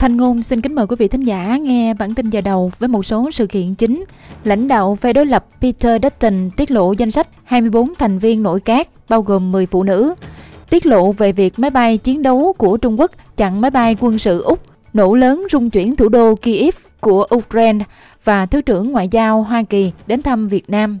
Thanh Ngôn xin kính mời quý vị thính giả nghe bản tin giờ đầu với một số sự kiện chính. Lãnh đạo phe đối lập Peter Dutton tiết lộ danh sách 24 thành viên nội các, bao gồm 10 phụ nữ. Tiết lộ về việc máy bay chiến đấu của Trung Quốc chặn máy bay quân sự Úc, nổ lớn rung chuyển thủ đô Kiev của Ukraine và Thứ trưởng Ngoại giao Hoa Kỳ đến thăm Việt Nam.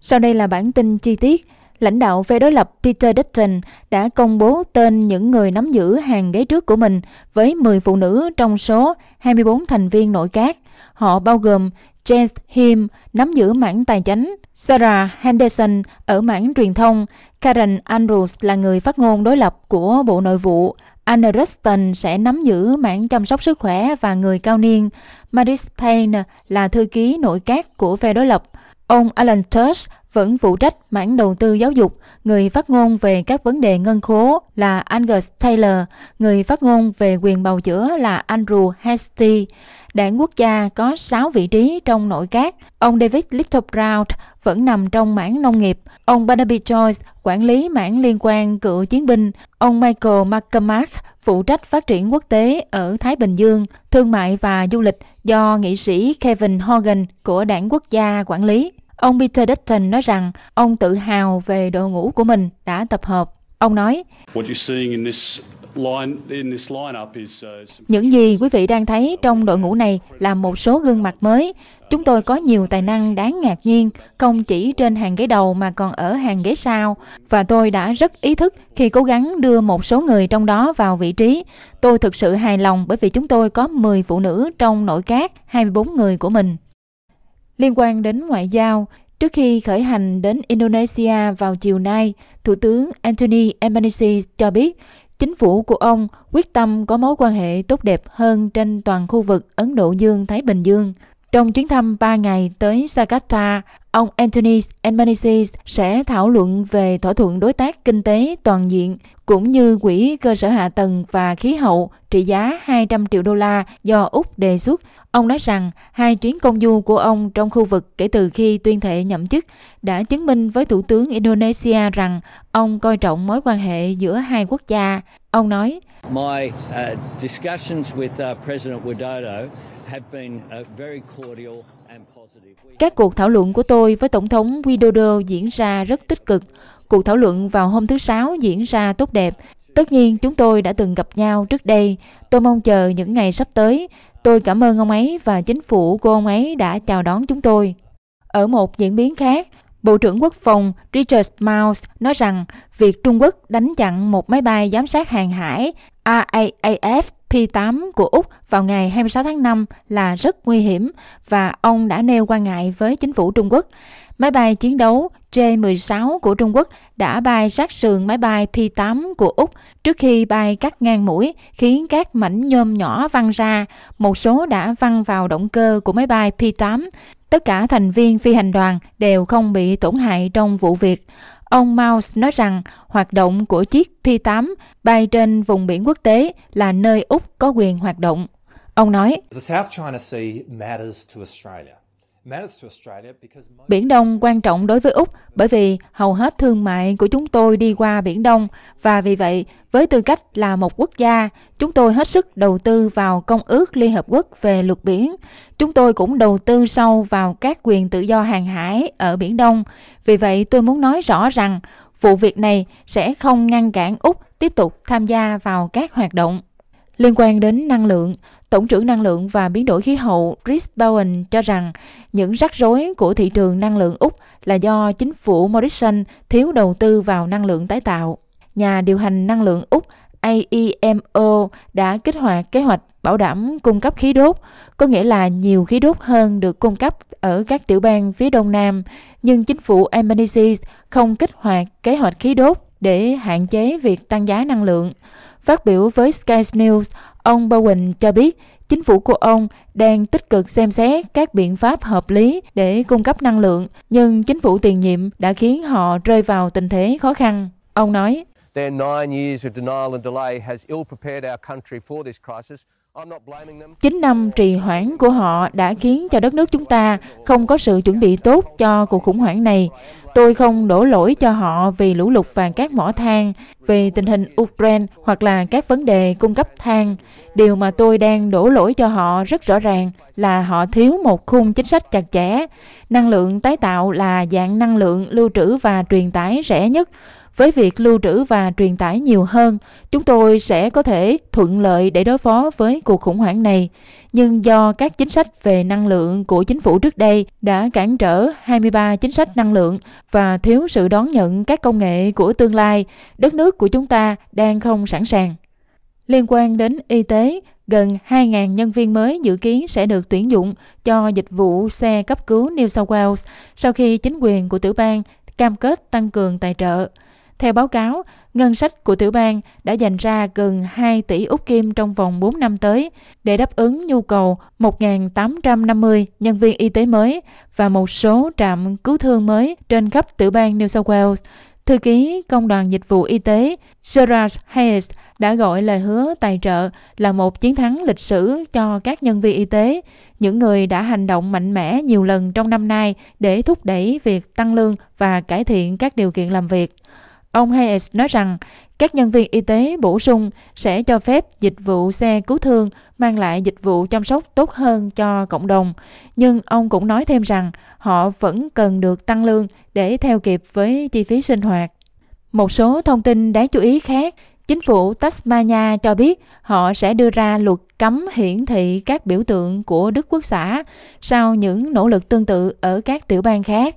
Sau đây là bản tin chi tiết lãnh đạo phe đối lập Peter Dutton đã công bố tên những người nắm giữ hàng ghế trước của mình với 10 phụ nữ trong số 24 thành viên nội các. Họ bao gồm James Him nắm giữ mảng tài chính, Sarah Henderson ở mảng truyền thông, Karen Andrews là người phát ngôn đối lập của Bộ Nội vụ, Anna Ruston sẽ nắm giữ mảng chăm sóc sức khỏe và người cao niên, Maris Payne là thư ký nội các của phe đối lập, ông Alan Tush vẫn phụ trách mảng đầu tư giáo dục, người phát ngôn về các vấn đề ngân khố là Angus Taylor, người phát ngôn về quyền bầu chữa là Andrew Hastie. Đảng quốc gia có 6 vị trí trong nội các. Ông David Little Brown vẫn nằm trong mảng nông nghiệp. Ông Barnaby Joyce quản lý mảng liên quan cựu chiến binh. Ông Michael McCormack phụ trách phát triển quốc tế ở Thái Bình Dương, thương mại và du lịch do nghị sĩ Kevin Hogan của đảng quốc gia quản lý. Ông Peter Dutton nói rằng ông tự hào về đội ngũ của mình đã tập hợp. Ông nói, những gì quý vị đang thấy trong đội ngũ này là một số gương mặt mới. Chúng tôi có nhiều tài năng đáng ngạc nhiên, không chỉ trên hàng ghế đầu mà còn ở hàng ghế sau. Và tôi đã rất ý thức khi cố gắng đưa một số người trong đó vào vị trí. Tôi thực sự hài lòng bởi vì chúng tôi có 10 phụ nữ trong nội các 24 người của mình. Liên quan đến ngoại giao, trước khi khởi hành đến Indonesia vào chiều nay, Thủ tướng Anthony Albanese cho biết chính phủ của ông quyết tâm có mối quan hệ tốt đẹp hơn trên toàn khu vực Ấn Độ Dương-Thái Bình Dương. Trong chuyến thăm 3 ngày tới Jakarta, ông Anthony Albanese sẽ thảo luận về thỏa thuận đối tác kinh tế toàn diện cũng như quỹ cơ sở hạ tầng và khí hậu trị giá 200 triệu đô la do Úc đề xuất. Ông nói rằng hai chuyến công du của ông trong khu vực kể từ khi tuyên thệ nhậm chức đã chứng minh với Thủ tướng Indonesia rằng ông coi trọng mối quan hệ giữa hai quốc gia. Ông nói, My uh, discussions with uh, President Widodo have been uh, very cordial các cuộc thảo luận của tôi với Tổng thống Widodo diễn ra rất tích cực. Cuộc thảo luận vào hôm thứ Sáu diễn ra tốt đẹp. Tất nhiên chúng tôi đã từng gặp nhau trước đây. Tôi mong chờ những ngày sắp tới. Tôi cảm ơn ông ấy và chính phủ của ông ấy đã chào đón chúng tôi. Ở một diễn biến khác, Bộ trưởng Quốc phòng Richard Miles nói rằng việc Trung Quốc đánh chặn một máy bay giám sát hàng hải AAAF P8 của Úc vào ngày 26 tháng 5 là rất nguy hiểm và ông đã nêu quan ngại với chính phủ Trung Quốc. Máy bay chiến đấu J-16 của Trung Quốc đã bay sát sườn máy bay P-8 của Úc trước khi bay cắt ngang mũi, khiến các mảnh nhôm nhỏ văng ra. Một số đã văng vào động cơ của máy bay P-8. Tất cả thành viên phi hành đoàn đều không bị tổn hại trong vụ việc. Ông Maus nói rằng hoạt động của chiếc P-8 bay trên vùng biển quốc tế là nơi Úc có quyền hoạt động. Ông nói, Biển Đông quan trọng đối với Úc bởi vì hầu hết thương mại của chúng tôi đi qua Biển Đông và vì vậy, với tư cách là một quốc gia, chúng tôi hết sức đầu tư vào Công ước Liên Hợp Quốc về luật biển. Chúng tôi cũng đầu tư sâu vào các quyền tự do hàng hải ở Biển Đông. Vì vậy, tôi muốn nói rõ rằng vụ việc này sẽ không ngăn cản Úc tiếp tục tham gia vào các hoạt động. Liên quan đến năng lượng, Tổng trưởng Năng lượng và Biến đổi khí hậu Chris Bowen cho rằng những rắc rối của thị trường năng lượng Úc là do chính phủ Morrison thiếu đầu tư vào năng lượng tái tạo. Nhà điều hành năng lượng Úc AEMO đã kích hoạt kế hoạch bảo đảm cung cấp khí đốt, có nghĩa là nhiều khí đốt hơn được cung cấp ở các tiểu bang phía đông nam, nhưng chính phủ Albanese không kích hoạt kế hoạch khí đốt để hạn chế việc tăng giá năng lượng. Phát biểu với Sky News, ông Bowen cho biết chính phủ của ông đang tích cực xem xét các biện pháp hợp lý để cung cấp năng lượng, nhưng chính phủ tiền nhiệm đã khiến họ rơi vào tình thế khó khăn. Ông nói, 9 năm trì hoãn của họ đã khiến cho đất nước chúng ta không có sự chuẩn bị tốt cho cuộc khủng hoảng này. Tôi không đổ lỗi cho họ vì lũ lụt và các mỏ than, vì tình hình Ukraine hoặc là các vấn đề cung cấp than. Điều mà tôi đang đổ lỗi cho họ rất rõ ràng là họ thiếu một khung chính sách chặt chẽ. Năng lượng tái tạo là dạng năng lượng lưu trữ và truyền tải rẻ nhất với việc lưu trữ và truyền tải nhiều hơn, chúng tôi sẽ có thể thuận lợi để đối phó với cuộc khủng hoảng này. Nhưng do các chính sách về năng lượng của chính phủ trước đây đã cản trở 23 chính sách năng lượng và thiếu sự đón nhận các công nghệ của tương lai, đất nước của chúng ta đang không sẵn sàng. Liên quan đến y tế, gần 2.000 nhân viên mới dự kiến sẽ được tuyển dụng cho dịch vụ xe cấp cứu New South Wales sau khi chính quyền của tiểu bang cam kết tăng cường tài trợ. Theo báo cáo, ngân sách của tiểu bang đã dành ra gần 2 tỷ Úc Kim trong vòng 4 năm tới để đáp ứng nhu cầu 1.850 nhân viên y tế mới và một số trạm cứu thương mới trên khắp tiểu bang New South Wales. Thư ký Công đoàn Dịch vụ Y tế Gerard Hayes đã gọi lời hứa tài trợ là một chiến thắng lịch sử cho các nhân viên y tế, những người đã hành động mạnh mẽ nhiều lần trong năm nay để thúc đẩy việc tăng lương và cải thiện các điều kiện làm việc. Ông Hayes nói rằng, các nhân viên y tế bổ sung sẽ cho phép dịch vụ xe cứu thương mang lại dịch vụ chăm sóc tốt hơn cho cộng đồng. Nhưng ông cũng nói thêm rằng, họ vẫn cần được tăng lương để theo kịp với chi phí sinh hoạt. Một số thông tin đáng chú ý khác, Chính phủ Tasmania cho biết họ sẽ đưa ra luật cấm hiển thị các biểu tượng của Đức Quốc xã sau những nỗ lực tương tự ở các tiểu bang khác.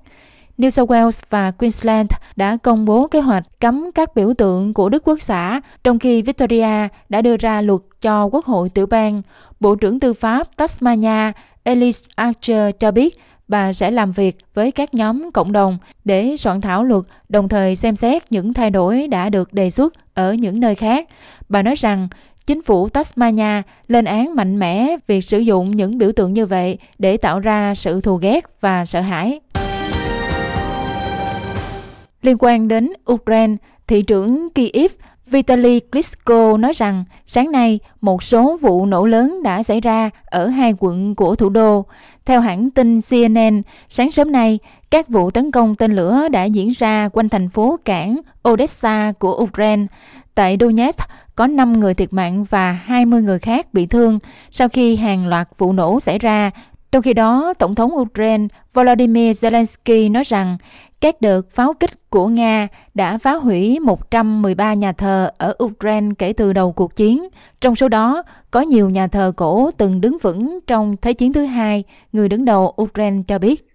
New South Wales và Queensland đã công bố kế hoạch cấm các biểu tượng của Đức Quốc xã, trong khi Victoria đã đưa ra luật cho Quốc hội tiểu bang. Bộ trưởng Tư pháp Tasmania Elise Archer cho biết bà sẽ làm việc với các nhóm cộng đồng để soạn thảo luật, đồng thời xem xét những thay đổi đã được đề xuất ở những nơi khác. Bà nói rằng chính phủ Tasmania lên án mạnh mẽ việc sử dụng những biểu tượng như vậy để tạo ra sự thù ghét và sợ hãi. Liên quan đến Ukraine, thị trưởng Kyiv Vitaly Klitschko nói rằng sáng nay một số vụ nổ lớn đã xảy ra ở hai quận của thủ đô. Theo hãng tin CNN, sáng sớm nay, các vụ tấn công tên lửa đã diễn ra quanh thành phố cảng Odessa của Ukraine. Tại Donetsk, có 5 người thiệt mạng và 20 người khác bị thương sau khi hàng loạt vụ nổ xảy ra trong khi đó, Tổng thống Ukraine Volodymyr Zelensky nói rằng các đợt pháo kích của Nga đã phá hủy 113 nhà thờ ở Ukraine kể từ đầu cuộc chiến. Trong số đó, có nhiều nhà thờ cổ từng đứng vững trong Thế chiến thứ hai, người đứng đầu Ukraine cho biết.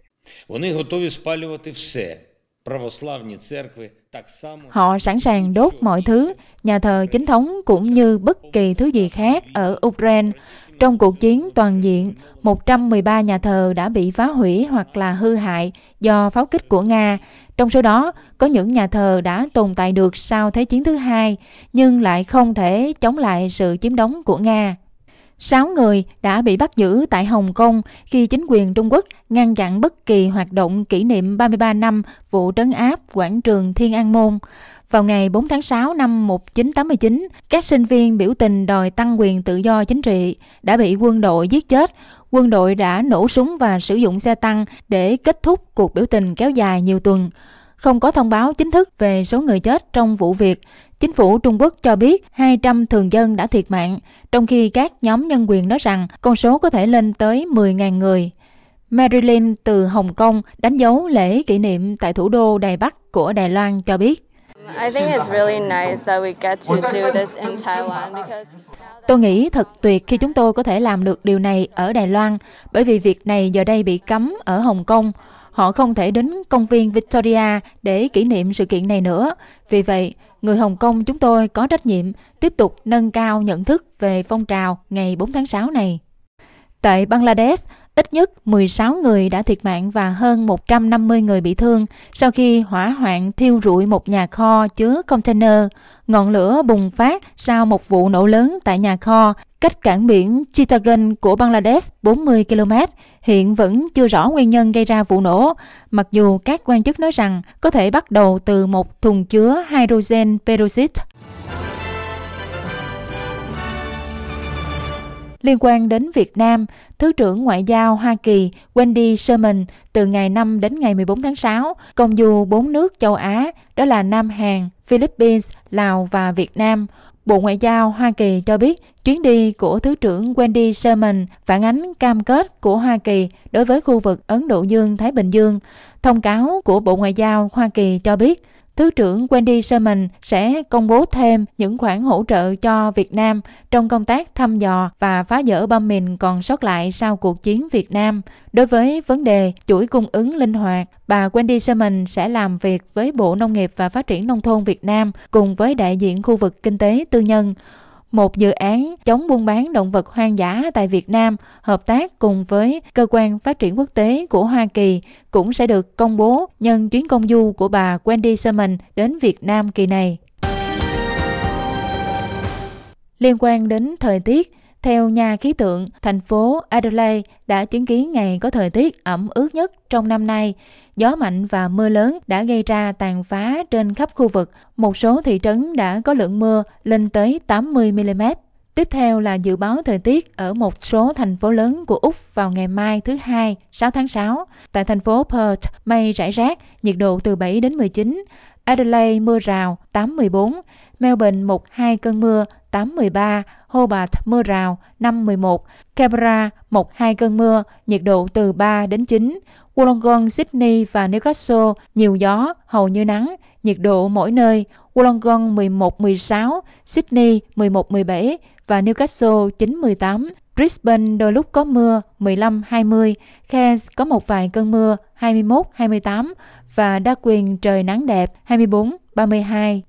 Họ sẵn sàng đốt mọi thứ, nhà thờ chính thống cũng như bất kỳ thứ gì khác ở Ukraine. Trong cuộc chiến toàn diện, 113 nhà thờ đã bị phá hủy hoặc là hư hại do pháo kích của Nga. Trong số đó, có những nhà thờ đã tồn tại được sau Thế chiến thứ hai, nhưng lại không thể chống lại sự chiếm đóng của Nga. Sáu người đã bị bắt giữ tại Hồng Kông khi chính quyền Trung Quốc ngăn chặn bất kỳ hoạt động kỷ niệm 33 năm vụ trấn áp quảng trường Thiên An Môn. Vào ngày 4 tháng 6 năm 1989, các sinh viên biểu tình đòi tăng quyền tự do chính trị đã bị quân đội giết chết. Quân đội đã nổ súng và sử dụng xe tăng để kết thúc cuộc biểu tình kéo dài nhiều tuần. Không có thông báo chính thức về số người chết trong vụ việc, chính phủ Trung Quốc cho biết 200 thường dân đã thiệt mạng, trong khi các nhóm nhân quyền nói rằng con số có thể lên tới 10.000 người. Marilyn từ Hồng Kông đánh dấu lễ kỷ niệm tại thủ đô Đài Bắc của Đài Loan cho biết. Tôi nghĩ thật tuyệt khi chúng tôi có thể làm được điều này ở Đài Loan, bởi vì việc này giờ đây bị cấm ở Hồng Kông. Họ không thể đến công viên Victoria để kỷ niệm sự kiện này nữa. Vì vậy, người Hồng Kông chúng tôi có trách nhiệm tiếp tục nâng cao nhận thức về phong trào ngày 4 tháng 6 này. Tại Bangladesh, ít nhất 16 người đã thiệt mạng và hơn 150 người bị thương sau khi hỏa hoạn thiêu rụi một nhà kho chứa container. Ngọn lửa bùng phát sau một vụ nổ lớn tại nhà kho cách cảng biển Chittagong của Bangladesh 40 km. Hiện vẫn chưa rõ nguyên nhân gây ra vụ nổ, mặc dù các quan chức nói rằng có thể bắt đầu từ một thùng chứa hydrogen peroxide Liên quan đến Việt Nam, Thứ trưởng Ngoại giao Hoa Kỳ Wendy Sherman từ ngày 5 đến ngày 14 tháng 6 công du bốn nước châu Á, đó là Nam Hàn, Philippines, Lào và Việt Nam. Bộ Ngoại giao Hoa Kỳ cho biết, chuyến đi của Thứ trưởng Wendy Sherman phản ánh cam kết của Hoa Kỳ đối với khu vực Ấn Độ Dương-Thái Bình Dương. Thông cáo của Bộ Ngoại giao Hoa Kỳ cho biết Thứ trưởng Wendy Sherman sẽ công bố thêm những khoản hỗ trợ cho Việt Nam trong công tác thăm dò và phá dỡ bom mìn còn sót lại sau cuộc chiến Việt Nam. Đối với vấn đề chuỗi cung ứng linh hoạt, bà Wendy Sherman sẽ làm việc với Bộ Nông nghiệp và Phát triển Nông thôn Việt Nam cùng với đại diện khu vực kinh tế tư nhân một dự án chống buôn bán động vật hoang dã tại Việt Nam hợp tác cùng với cơ quan phát triển quốc tế của Hoa Kỳ cũng sẽ được công bố nhân chuyến công du của bà Wendy Sherman đến Việt Nam kỳ này. Liên quan đến thời tiết, theo nhà khí tượng, thành phố Adelaide đã chứng kiến ngày có thời tiết ẩm ướt nhất trong năm nay. Gió mạnh và mưa lớn đã gây ra tàn phá trên khắp khu vực. Một số thị trấn đã có lượng mưa lên tới 80 mm. Tiếp theo là dự báo thời tiết ở một số thành phố lớn của Úc vào ngày mai thứ hai 6 tháng 6. Tại thành phố Perth, mây rải rác, nhiệt độ từ 7 đến 19. Adelaide mưa rào 8-14, Melbourne 1-2 cơn mưa 8-13, Hobart mưa rào 5-11, Canberra 1-2 cơn mưa, nhiệt độ từ 3 đến 9, Wollongong, Sydney và Newcastle nhiều gió, hầu như nắng, nhiệt độ mỗi nơi Wollongong 11-16, Sydney 11-17 và Newcastle 9-18. Brisbane đôi lúc có mưa 15-20, Cairns có một vài cơn mưa 21-28 và Darwin trời nắng đẹp 24-32.